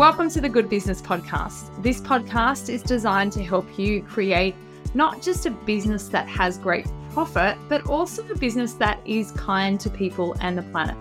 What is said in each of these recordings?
Welcome to the Good Business Podcast. This podcast is designed to help you create not just a business that has great profit, but also a business that is kind to people and the planet.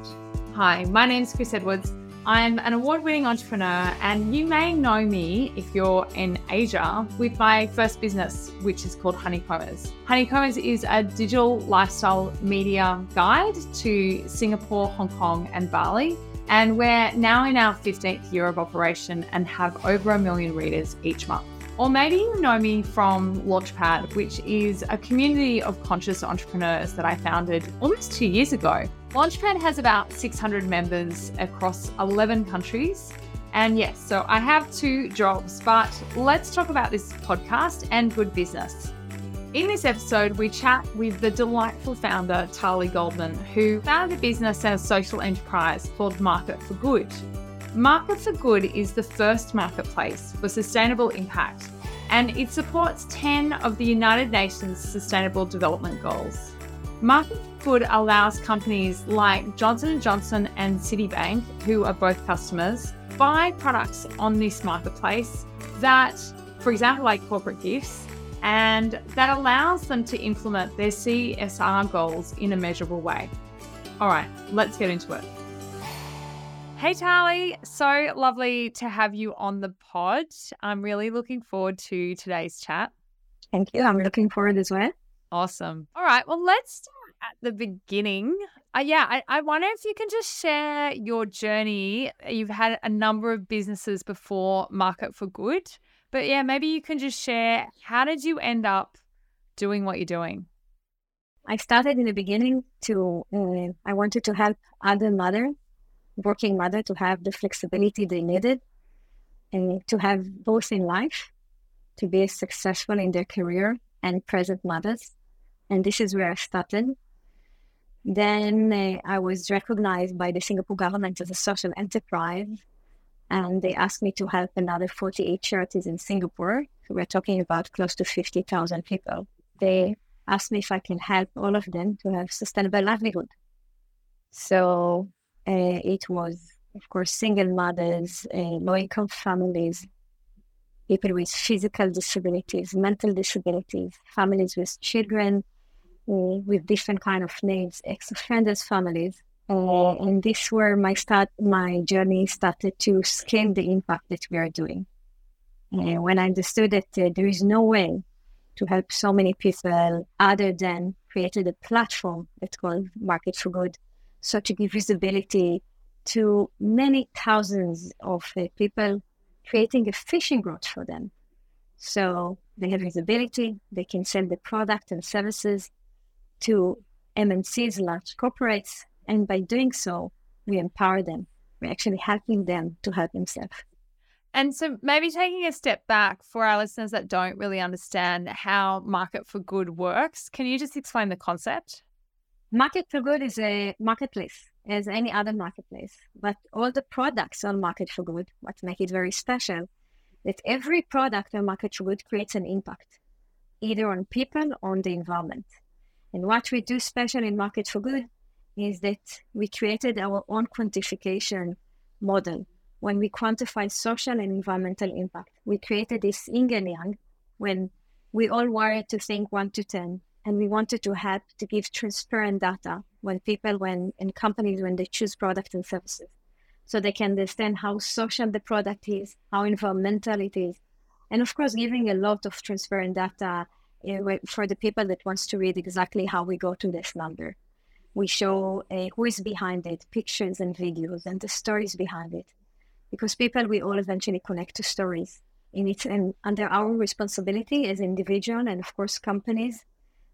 Hi, my name is Chris Edwards. I'm an award winning entrepreneur, and you may know me if you're in Asia with my first business, which is called Honeycombers. Honeycombers is a digital lifestyle media guide to Singapore, Hong Kong, and Bali. And we're now in our 15th year of operation and have over a million readers each month. Or maybe you know me from Launchpad, which is a community of conscious entrepreneurs that I founded almost two years ago. Launchpad has about 600 members across 11 countries. And yes, so I have two jobs, but let's talk about this podcast and good business. In this episode, we chat with the delightful founder, Tali Goldman, who founded a business and a social enterprise called Market for Good. Market for Good is the first marketplace for sustainable impact, and it supports 10 of the United Nations Sustainable Development Goals. Market for Good allows companies like Johnson & Johnson and Citibank, who are both customers, buy products on this marketplace that, for example, like corporate gifts, and that allows them to implement their CSR goals in a measurable way. All right, let's get into it. Hey, Tali. So lovely to have you on the pod. I'm really looking forward to today's chat. Thank you. I'm looking forward as well. Awesome. All right. Well, let's start at the beginning. Uh, yeah, I, I wonder if you can just share your journey. You've had a number of businesses before Market for Good, but yeah, maybe you can just share how did you end up doing what you're doing? I started in the beginning to, uh, I wanted to help other mother, working mother to have the flexibility they needed and to have both in life, to be successful in their career and present mothers. And this is where I started. Then uh, I was recognized by the Singapore government as a social enterprise, and they asked me to help another 48 charities in Singapore. We're talking about close to 50,000 people. They asked me if I can help all of them to have sustainable livelihood. So uh, it was, of course, single mothers, uh, low income families, people with physical disabilities, mental disabilities, families with children uh, with different kind of needs, ex-offenders families. Uh, and this where my start, my journey started to scale the impact that we are doing. Uh, when I understood that uh, there is no way to help so many people other than created a platform that's called Market for Good so to give visibility to many thousands of uh, people, creating a fishing rod for them. So they have visibility, they can sell the product and services to MNCs, large corporates, and by doing so, we empower them. We're actually helping them to help themselves. And so, maybe taking a step back for our listeners that don't really understand how Market for Good works, can you just explain the concept? Market for Good is a marketplace as any other marketplace, but all the products on Market for Good, what make it very special, that every product on Market for Good creates an impact, either on people or on the environment. And what we do special in Market for Good is that we created our own quantification model. When we quantify social and environmental impact, we created this yin and yang when we all wired to think one to 10 and we wanted to help to give transparent data when people when in companies when they choose products and services so they can understand how social the product is how environmental it is and of course giving a lot of transparent data eh, for the people that wants to read exactly how we go to this number we show uh, who is behind it pictures and videos and the stories behind it because people we all eventually connect to stories in it and under our responsibility as individual and of course companies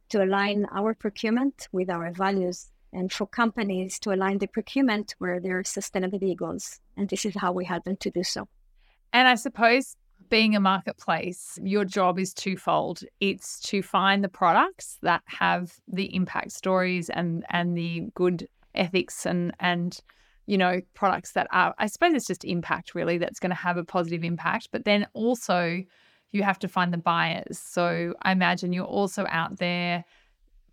to align our procurement with our values and for companies to align the procurement where their sustainability goals. And this is how we help them to do so. And I suppose being a marketplace, your job is twofold. It's to find the products that have the impact stories and and the good ethics and and you know products that are I suppose it's just impact really that's going to have a positive impact, but then also you have to find the buyers. So I imagine you're also out there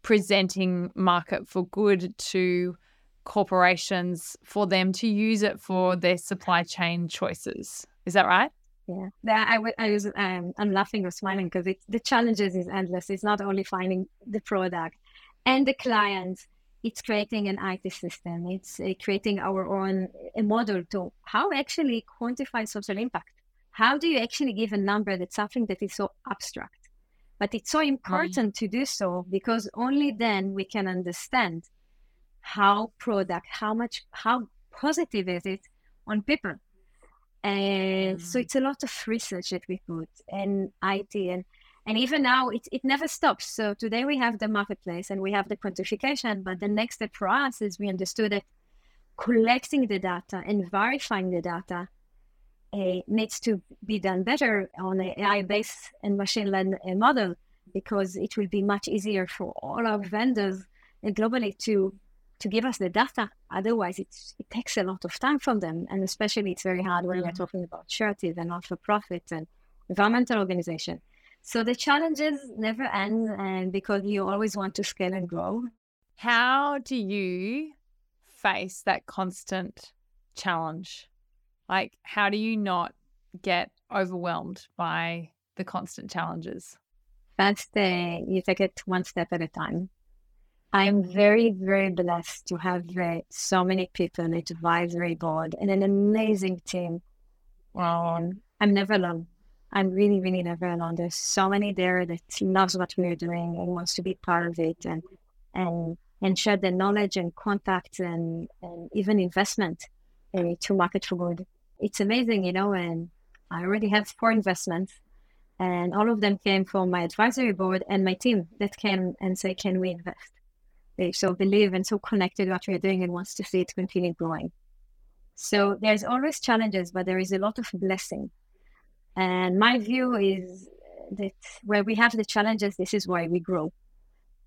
presenting market for good to corporations for them to use it for their supply chain choices. Is that right? Yeah, that I, w- I was um, I'm laughing or smiling because the challenges is endless. It's not only finding the product and the clients. It's creating an IT system. It's uh, creating our own a model to how actually quantify social impact. How do you actually give a number that's something that is so abstract? But it's so important to do so because only then we can understand how product, how much, how positive is it on people and mm-hmm. so it's a lot of research that we put and IT and and even now it, it never stops. So today we have the marketplace and we have the quantification, but the next step for us is we understood that collecting the data and verifying the data uh, needs to be done better on an AI-based and machine learning model because it will be much easier for all our vendors globally to to give us the data. Otherwise, it takes a lot of time from them. And especially, it's very hard when we're talking about charities and not for profit and environmental organization. So the challenges never end, and because you always want to scale and grow. How do you face that constant challenge? Like, how do you not get overwhelmed by the constant challenges? First, uh, you take it one step at a time. I'm very, very blessed to have uh, so many people on advisory board and an amazing team. Um, I'm never alone. I'm really, really never alone. There's so many there that loves what we're doing and wants to be part of it and and and share the knowledge and contacts and, and even investment uh, to market for good. It's amazing, you know, and I already have four investments and all of them came from my advisory board and my team that came and say, can we invest? They so believe and so connected what we're doing and wants to see it continue growing. So there's always challenges, but there is a lot of blessing. And my view is that where we have the challenges, this is why we grow.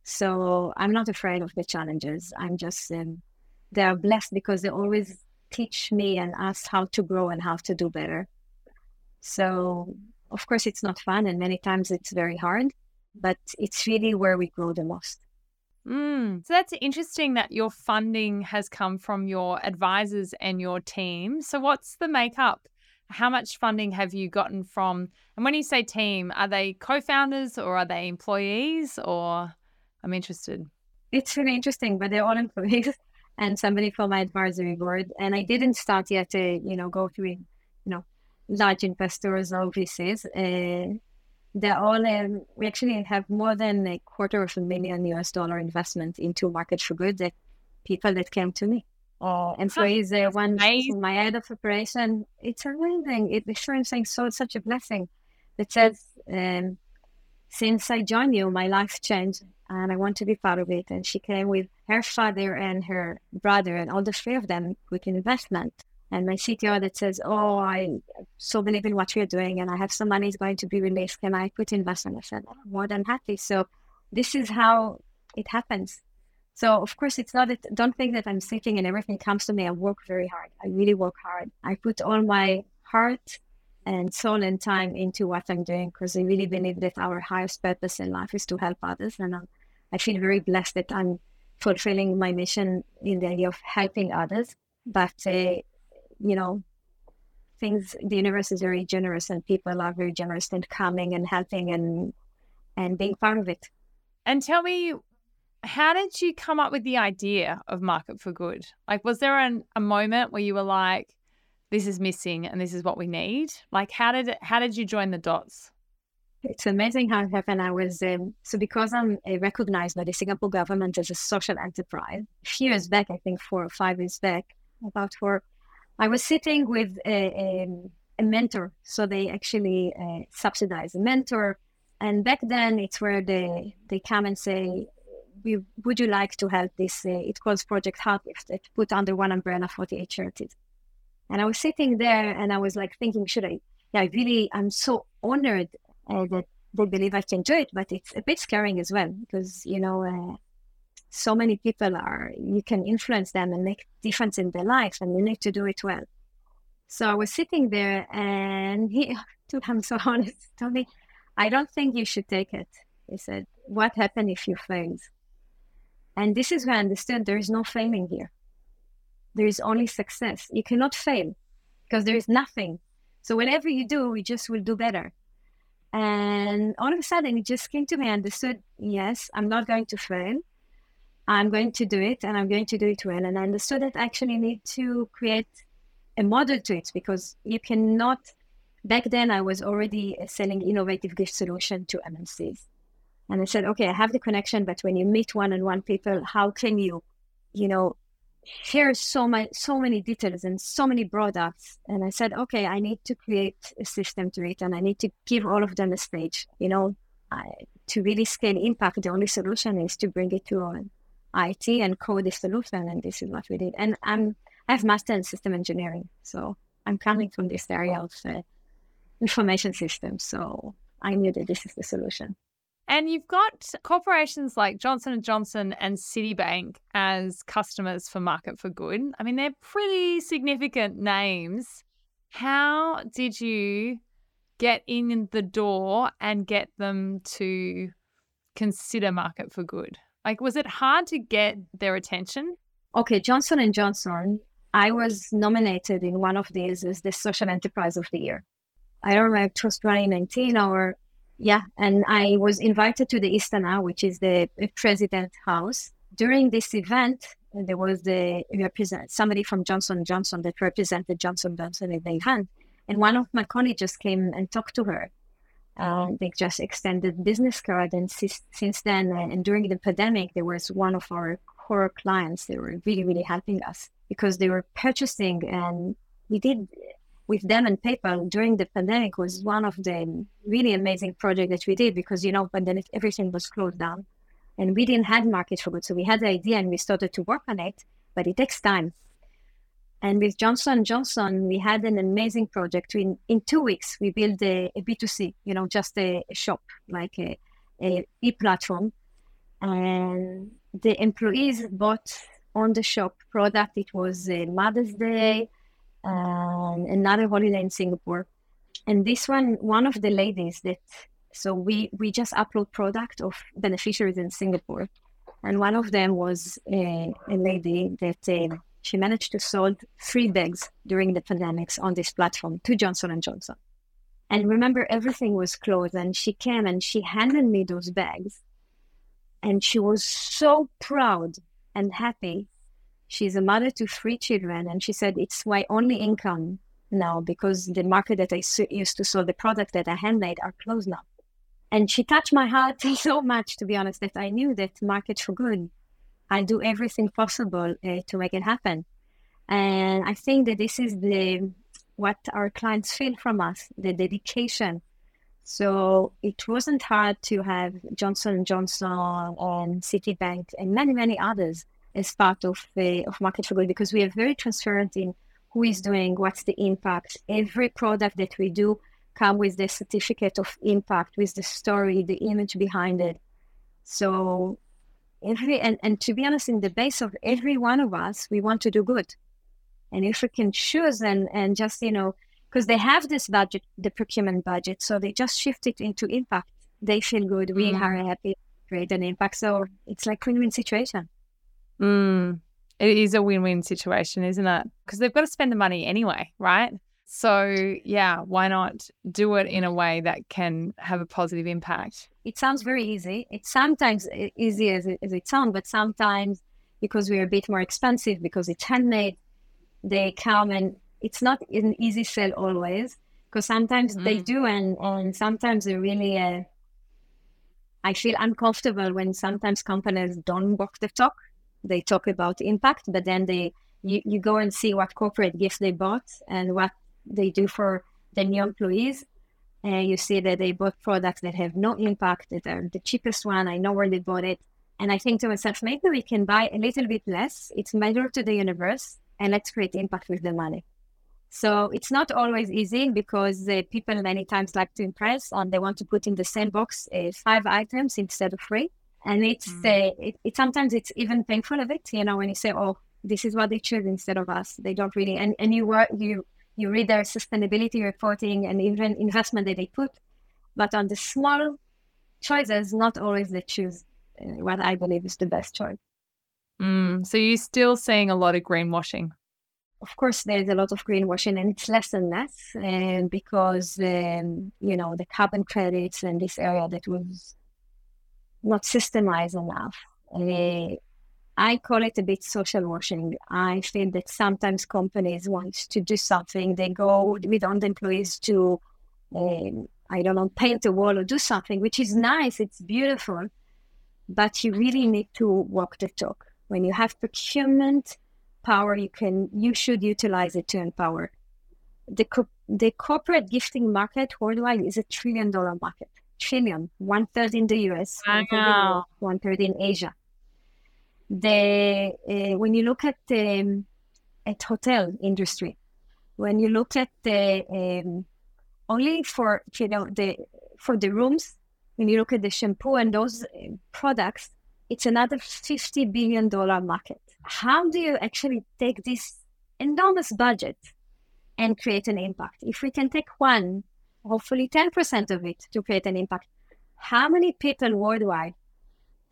So I'm not afraid of the challenges. I'm just, um, they are blessed because they always teach me and us how to grow and how to do better. So, of course, it's not fun and many times it's very hard, but it's really where we grow the most. Mm. So that's interesting that your funding has come from your advisors and your team. So, what's the makeup? How much funding have you gotten from? And when you say team, are they co founders or are they employees? Or I'm interested. It's really interesting, but they're all employees and somebody from my advisory board. And I didn't start yet to, you know, go through, you know, large investors or VCs. Uh, they're all um, we actually have more than a quarter of a million US dollar investment into market for good that people that came to me. Oh, employees there one my head of operation. It's amazing. It, the sure saying so it's such a blessing that says um, since I joined you, my life changed and I want to be part of it. And she came with her father and her brother and all the three of them with investment and my CTO that says, "Oh, I so believe in what you're doing, and I have some money is going to be released. Can I put investment?" I said, "More than happy." So this is how it happens. So of course, it's not. That, don't think that I'm sitting and everything comes to me. I work very hard. I really work hard. I put all my heart and soul and time into what I'm doing because I really believe that our highest purpose in life is to help others, and I'm, I feel very blessed that I'm fulfilling my mission in the idea of helping others. But uh, you know, things the universe is very generous and people are very generous and coming and helping and and being part of it. And tell me, how did you come up with the idea of Market for Good? Like, was there an, a moment where you were like, "This is missing, and this is what we need"? Like, how did it, how did you join the dots? It's amazing how it happened. I was um, so because I'm recognized by the Singapore government as a social enterprise. A few years back, I think four or five years back, about four I was sitting with a, a, a mentor, so they actually uh, subsidize a mentor. And back then, it's where they they come and say, we, "Would you like to help this?" Uh, it calls Project Heartlift. It put under one umbrella 48 charities. And I was sitting there, and I was like thinking, "Should I?" Yeah, I really, I'm so honored uh, that they believe I can do it, but it's a bit scaring as well because you know uh, so many people are you can influence them and make difference in their life and you need to do it well so i was sitting there and he to i'm so honest told me i don't think you should take it he said what happened if you failed and this is where i understood there is no failing here there is only success you cannot fail because there is nothing So whatever you do, we just will do better. And all of a sudden, it just came to me. I understood, yes, I'm not going to fail. I'm going to do it and I'm going to do it well. And I understood that I actually need to create a model to it because you cannot. Back then, I was already selling innovative gift solution to MNCs. And I said, okay, I have the connection, but when you meet one on one people, how can you, you know, share so much, so many details and so many products? And I said, okay, I need to create a system to it, and I need to give all of them a stage. You know, I, to really scale impact, the only solution is to bring it to an IT and code the solution, and this is what we did. And I'm I have master in system engineering, so I'm coming from this area of uh, information systems. So I knew that this is the solution. And you've got corporations like Johnson and Johnson and Citibank as customers for Market for Good. I mean, they're pretty significant names. How did you get in the door and get them to consider Market for Good? Like, was it hard to get their attention? Okay, Johnson and Johnson. I was nominated in one of these as the Social Enterprise of the Year. I don't remember it was 2019 or yeah, and I was invited to the Istana, which is the president house. During this event, there was the represent somebody from Johnson Johnson that represented Johnson Johnson in the event, and one of my colleagues just came and talked to her. Um, they just extended business card, and since, since then, uh, and during the pandemic, there was one of our core clients. They were really, really helping us because they were purchasing, and we did with them and PayPal during the pandemic was one of the really amazing projects that we did because you know pandemic everything was closed down and we didn't have market for good so we had the idea and we started to work on it but it takes time and with johnson johnson we had an amazing project in, in two weeks we built a a b2c you know just a, a shop like a, a e-platform and the employees bought on the shop product it was a mother's day um, another holiday in Singapore. And this one, one of the ladies that, so we, we just upload product of beneficiaries in Singapore. And one of them was a, a lady that uh, she managed to sold three bags during the pandemics on this platform to Johnson and Johnson. And remember, everything was closed, and she came and she handed me those bags, and she was so proud and happy She's a mother to three children, and she said it's my only income now because the market that I used to sell the product that I handmade are closed now. And she touched my heart so much, to be honest, that I knew that market for good. I do everything possible uh, to make it happen. And I think that this is the what our clients feel from us, the dedication. So it wasn't hard to have Johnson and Johnson and Citibank and many, many others as part of the of Market for Good because we are very transparent in who is doing, what's the impact. Every product that we do come with the certificate of impact, with the story, the image behind it. So every and, and to be honest, in the base of every one of us, we want to do good. And if we can choose and and just, you know, because they have this budget, the procurement budget, so they just shift it into impact. They feel good, we mm. are happy, create an impact. So it's like win-win situation. Mm, it is a win win situation, isn't it? Because they've got to spend the money anyway, right? So, yeah, why not do it in a way that can have a positive impact? It sounds very easy. It's sometimes easy as it, as it sounds, but sometimes because we're a bit more expensive, because it's handmade, they come and it's not an easy sell always. Because sometimes mm. they do, and, and sometimes they really, uh, I feel uncomfortable when sometimes companies don't walk the talk they talk about impact, but then they you, you go and see what corporate gifts they bought and what they do for the new employees. And you see that they bought products that have no impact, that are the cheapest one. I know where they bought it. And I think to myself, maybe we can buy a little bit less. It's better to the universe and let's create impact with the money. So it's not always easy because uh, people many times like to impress and they want to put in the same box uh, five items instead of three and it's mm. uh, it, it, sometimes it's even painful a bit you know when you say oh this is what they choose instead of us they don't really and, and you work you you read their sustainability reporting and even investment that they put but on the small choices not always they choose uh, what i believe is the best choice mm, so you're still seeing a lot of greenwashing of course, there's a lot of greenwashing, and it's less and less, and because um, you know the carbon credits and this area that was not systemized enough. Uh, I call it a bit social washing. I feel that sometimes companies want to do something, they go with all the employees to, um, I don't know, paint a wall or do something, which is nice, it's beautiful, but you really need to walk the talk. When you have procurement power, you can, you should utilize it to empower. The co- the corporate gifting market worldwide is a trillion dollar market. Trillion, one third in the US, wow. one third in Asia the uh, when you look at um, at hotel industry, when you look at the um, only for you know the for the rooms, when you look at the shampoo and those products, it's another fifty billion dollar market. How do you actually take this enormous budget and create an impact? If we can take one, hopefully ten percent of it to create an impact, how many people worldwide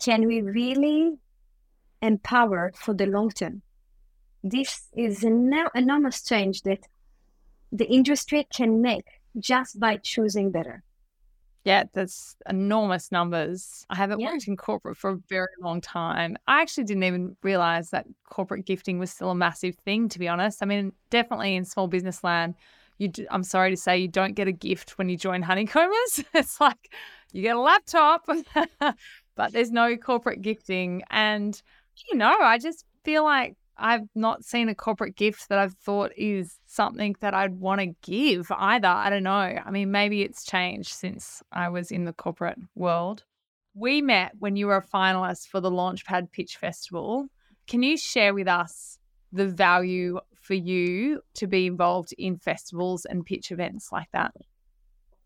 can we really empowered for the long term. This is an enormous change that the industry can make just by choosing better. Yeah, that's enormous numbers. I haven't yeah. worked in corporate for a very long time. I actually didn't even realize that corporate gifting was still a massive thing, to be honest. I mean, definitely in small business land, you do, I'm sorry to say you don't get a gift when you join Honeycombers. It's like you get a laptop, but there's no corporate gifting. And you know, I just feel like I've not seen a corporate gift that I've thought is something that I'd want to give either. I don't know. I mean, maybe it's changed since I was in the corporate world. We met when you were a finalist for the Launchpad Pitch Festival. Can you share with us the value for you to be involved in festivals and pitch events like that?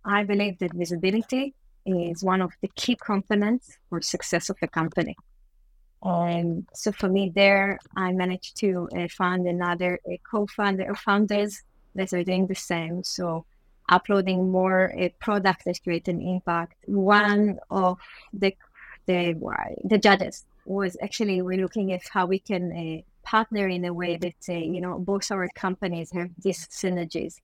I believe that visibility is one of the key components for success of a company. Um, so for me, there I managed to uh, find another uh, co-founder or founders that are doing the same. So uploading more uh, product that create an impact. One of the the the judges was actually we're looking at how we can uh, partner in a way that uh, you know both our companies have these synergies.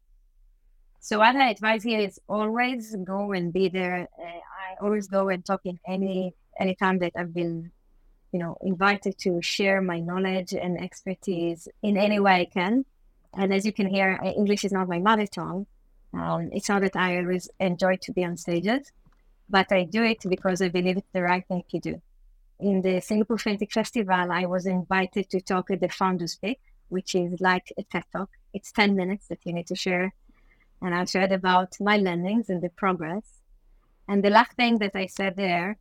So what I advise here is always go and be there. Uh, I always go and talk in any anytime that I've been you know, invited to share my knowledge and expertise in any way I can. And as you can hear, English is not my mother tongue. Um, it's not that I always enjoy to be on stages, but I do it because I believe it's the right thing to do. In the Singapore FinTech Festival, I was invited to talk at the Founders Peak, which is like a TED Talk. It's 10 minutes that you need to share. And I shared about my learnings and the progress. And the last thing that I said there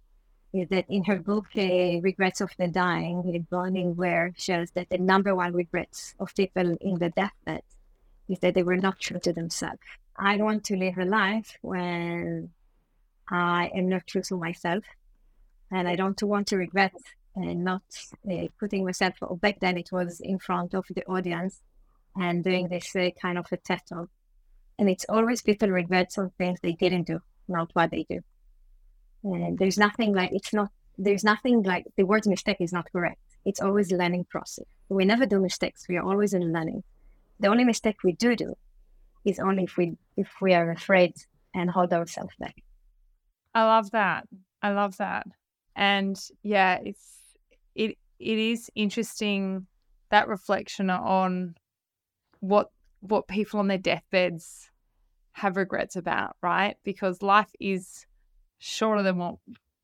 that in her book, uh, Regrets of the Dying, with Bronnie Ware shows that the number one regrets of people in the deathbed is that they were not true to themselves. I don't want to live a life when I am not true to myself, and I don't want to regret and not uh, putting myself. Back then, it was in front of the audience and doing this uh, kind of a talk. And it's always people regret some things they didn't do, not what they do. And there's nothing like it's not there's nothing like the word mistake is not correct. It's always learning process. We never do mistakes. We are always in learning. The only mistake we do do is only if we if we are afraid and hold ourselves back. I love that. I love that. And yeah, it's it it is interesting that reflection on what what people on their deathbeds have regrets about, right? Because life is shorter than what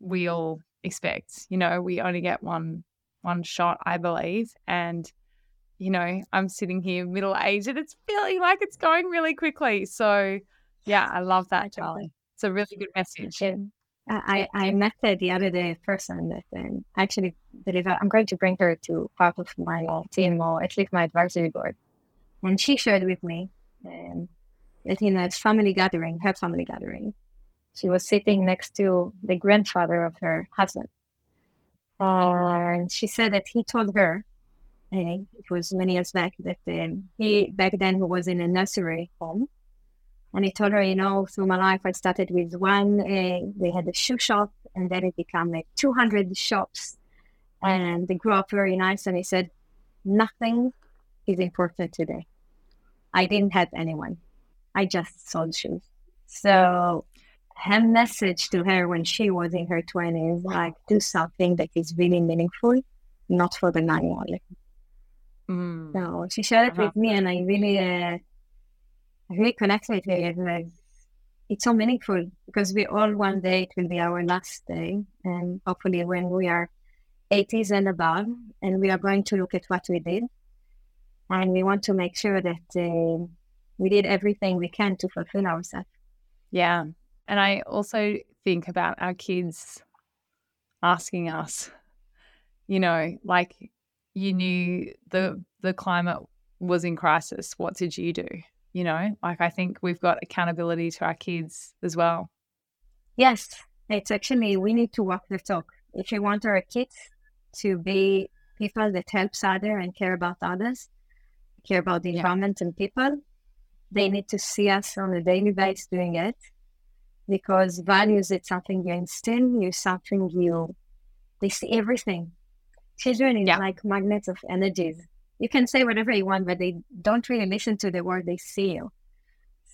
we all expect. You know, we only get one one shot, I believe, and you know, I'm sitting here middle aged and it's feeling like it's going really quickly. So, yeah, I love that, Tali. It's a really good message. I, I met the other day a person that um, actually believe I'm going to bring her to part of my team or at least my advisory board. And she shared with me um, that in a family gathering, her family gathering, she was sitting next to the grandfather of her husband. and she said that he told her, uh, it was many years back, that um, he back then who was in a nursery home. And he told her, you know, through my life, I started with one, uh, they had a shoe shop, and then it became like 200 shops. And they grew up very nice. And he said, nothing is important today. I didn't have anyone. I just sold shoes. So her message to her when she was in her 20s, like, do something that is really meaningful, not for the money only. Mm. So she shared it uh-huh. with me, and I really, uh, I really connected with it. Like, it's so meaningful because we all one day it will be our last day, and hopefully when we are 80s and above, and we are going to look at what we did, and we want to make sure that uh, we did everything we can to fulfill ourselves. Yeah, and I also think about our kids asking us, you know, like you knew the the climate was in crisis. What did you do? You know, like I think we've got accountability to our kids as well. Yes, it's actually we need to walk the talk. If we want our kids to be people that helps others and care about others, care about the environment and people, they need to see us on a daily basis doing it because values it's something you instill, you something you they see everything. Children is yeah. like magnets of energies. You can say whatever you want, but they don't really listen to the word they see you.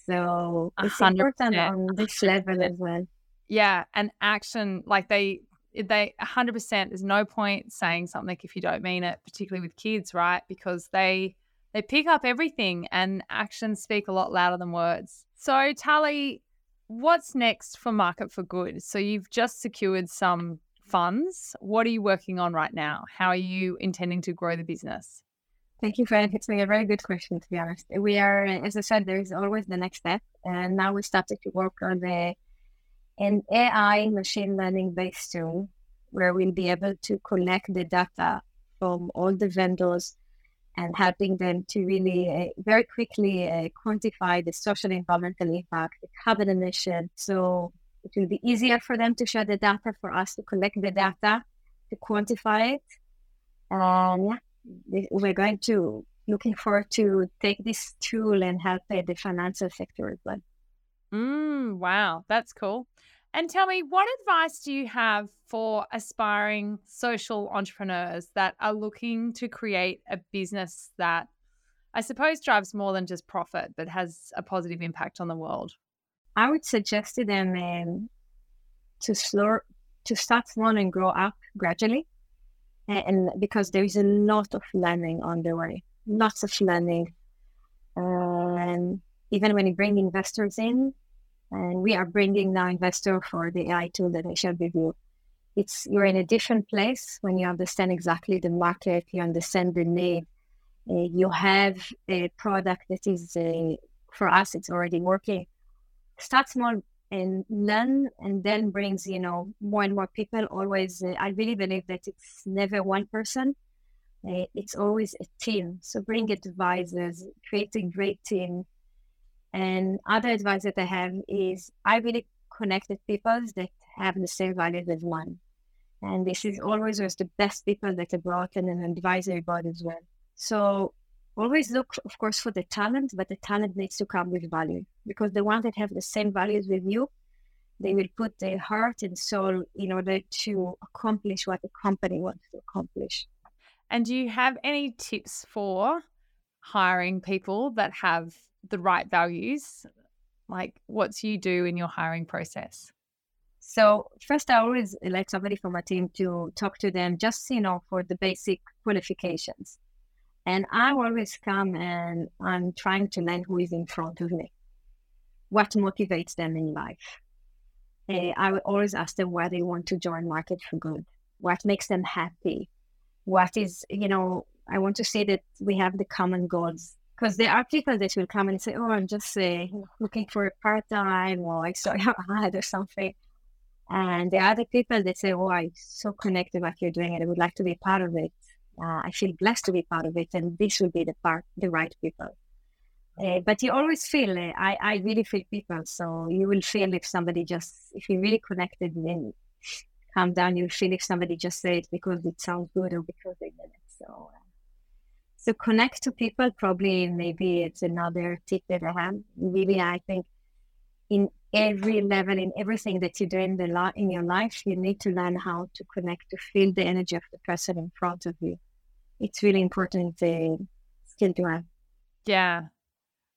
So it's 100%. important on this level as well. Yeah, and action like they they 100% there's no point saying something if you don't mean it particularly with kids right because they they pick up everything and actions speak a lot louder than words so tali what's next for market for good so you've just secured some funds what are you working on right now how are you intending to grow the business Thank you for asking a very good question, to be honest. We are, as I said, there is always the next step. And now we started to work on the an AI machine learning based tool where we'll be able to collect the data from all the vendors and helping them to really uh, very quickly uh, quantify the social environmental impact, the carbon emission. So it will be easier for them to share the data, for us to collect the data, to quantify it. And yeah, we're going to looking forward to take this tool and help uh, the financial sector as well. Mm, wow, that's cool. And tell me, what advice do you have for aspiring social entrepreneurs that are looking to create a business that I suppose drives more than just profit, but has a positive impact on the world? I would suggest to them um, to slow, to start small and grow up gradually, and, and because there is a lot of learning on the way, lots of learning, and even when you bring investors in, and we are bringing now investor for the AI tool that I shared with you. It's you're in a different place when you understand exactly the market, you understand the need. Uh, you have a product that is uh, for us, it's already working. Start small and learn, and then brings you know more and more people. Always, uh, I really believe that it's never one person. Uh, it's always a team. So bring advisors, create a great team and other advice that I have is I really connect with people that have the same values as one. And this is always was the best people that I brought in an advisory board as well. So always look, of course, for the talent, but the talent needs to come with value because the ones that have the same values with you, they will put their heart and soul in order to accomplish what the company wants to accomplish. And do you have any tips for hiring people that have the right values, like what do you do in your hiring process? So first, I always like somebody from my team to talk to them, just you know, for the basic qualifications. And I always come and I'm trying to learn who is in front of me, what motivates them in life. Uh, I would always ask them why they want to join Market for Good, what makes them happy, what is you know. I want to say that we have the common goals because there are people that will come and say, "Oh, I'm just uh, looking for a part time, or I saw your ad or something," and there are other people that say, "Oh, I'm so connected what you're doing, and I would like to be part of it. Uh, I feel blessed to be part of it, and this will be the part, the right people." Uh, but you always feel, uh, I, I really feel people. So you will feel if somebody just, if you really connected, then calm down. You'll feel if somebody just said because it sounds good or because they did it. So. So connect to people, probably maybe it's another tip that I have. Really, I think in every level, in everything that you do in the lo- in your life, you need to learn how to connect to feel the energy of the person in front of you. It's really important. Uh, skill to have. Yeah.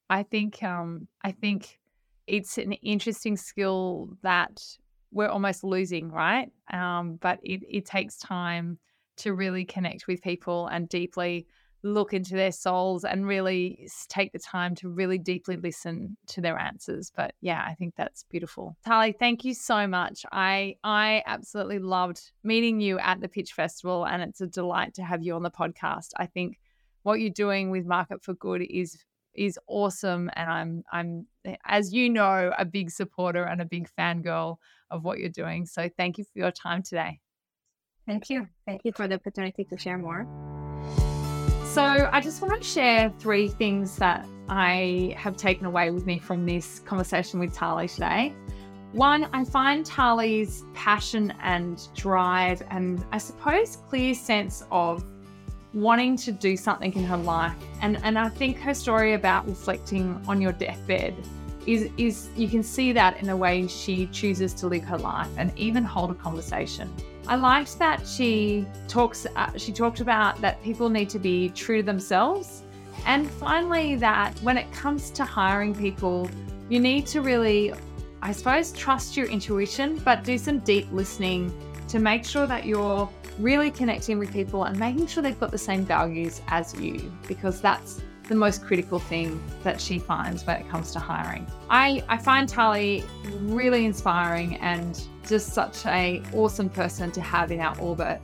I think um I think it's an interesting skill that we're almost losing, right? Um, but it, it takes time to really connect with people and deeply look into their souls and really take the time to really deeply listen to their answers but yeah i think that's beautiful. Tali thank you so much. I i absolutely loved meeting you at the pitch festival and it's a delight to have you on the podcast. I think what you're doing with market for good is is awesome and i'm i'm eh, as you know a big supporter and a big fangirl of what you're doing so thank you for your time today. Thank you. Thank you for the opportunity to share more so I just want to share three things that I have taken away with me from this conversation with Tali today. One, I find Tali's passion and drive, and I suppose clear sense of wanting to do something in her life. And, and I think her story about reflecting on your deathbed is, is you can see that in the way she chooses to live her life and even hold a conversation. I liked that she talks. Uh, she talked about that people need to be true to themselves, and finally that when it comes to hiring people, you need to really, I suppose, trust your intuition, but do some deep listening to make sure that you're really connecting with people and making sure they've got the same values as you, because that's the most critical thing that she finds when it comes to hiring. I, I find Tali really inspiring and just such a awesome person to have in our orbit.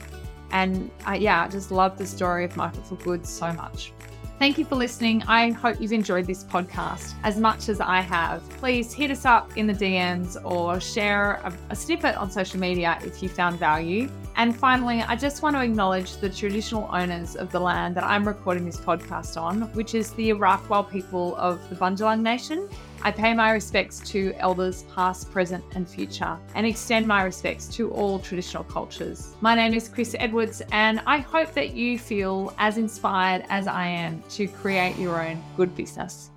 And uh, yeah, I just love the story of Market for Good so much. Thank you for listening. I hope you've enjoyed this podcast as much as I have. Please hit us up in the DMs or share a, a, snippet on social media if you found value. And finally, I just want to acknowledge the traditional owners of the land that I'm recording this podcast on, which is the Arakwal people of the Bundjalung Nation. I pay my respects to elders past, present, and future, and extend my respects to all traditional cultures. My name is Chris Edwards, and I hope that you feel as inspired as I am to create your own good business.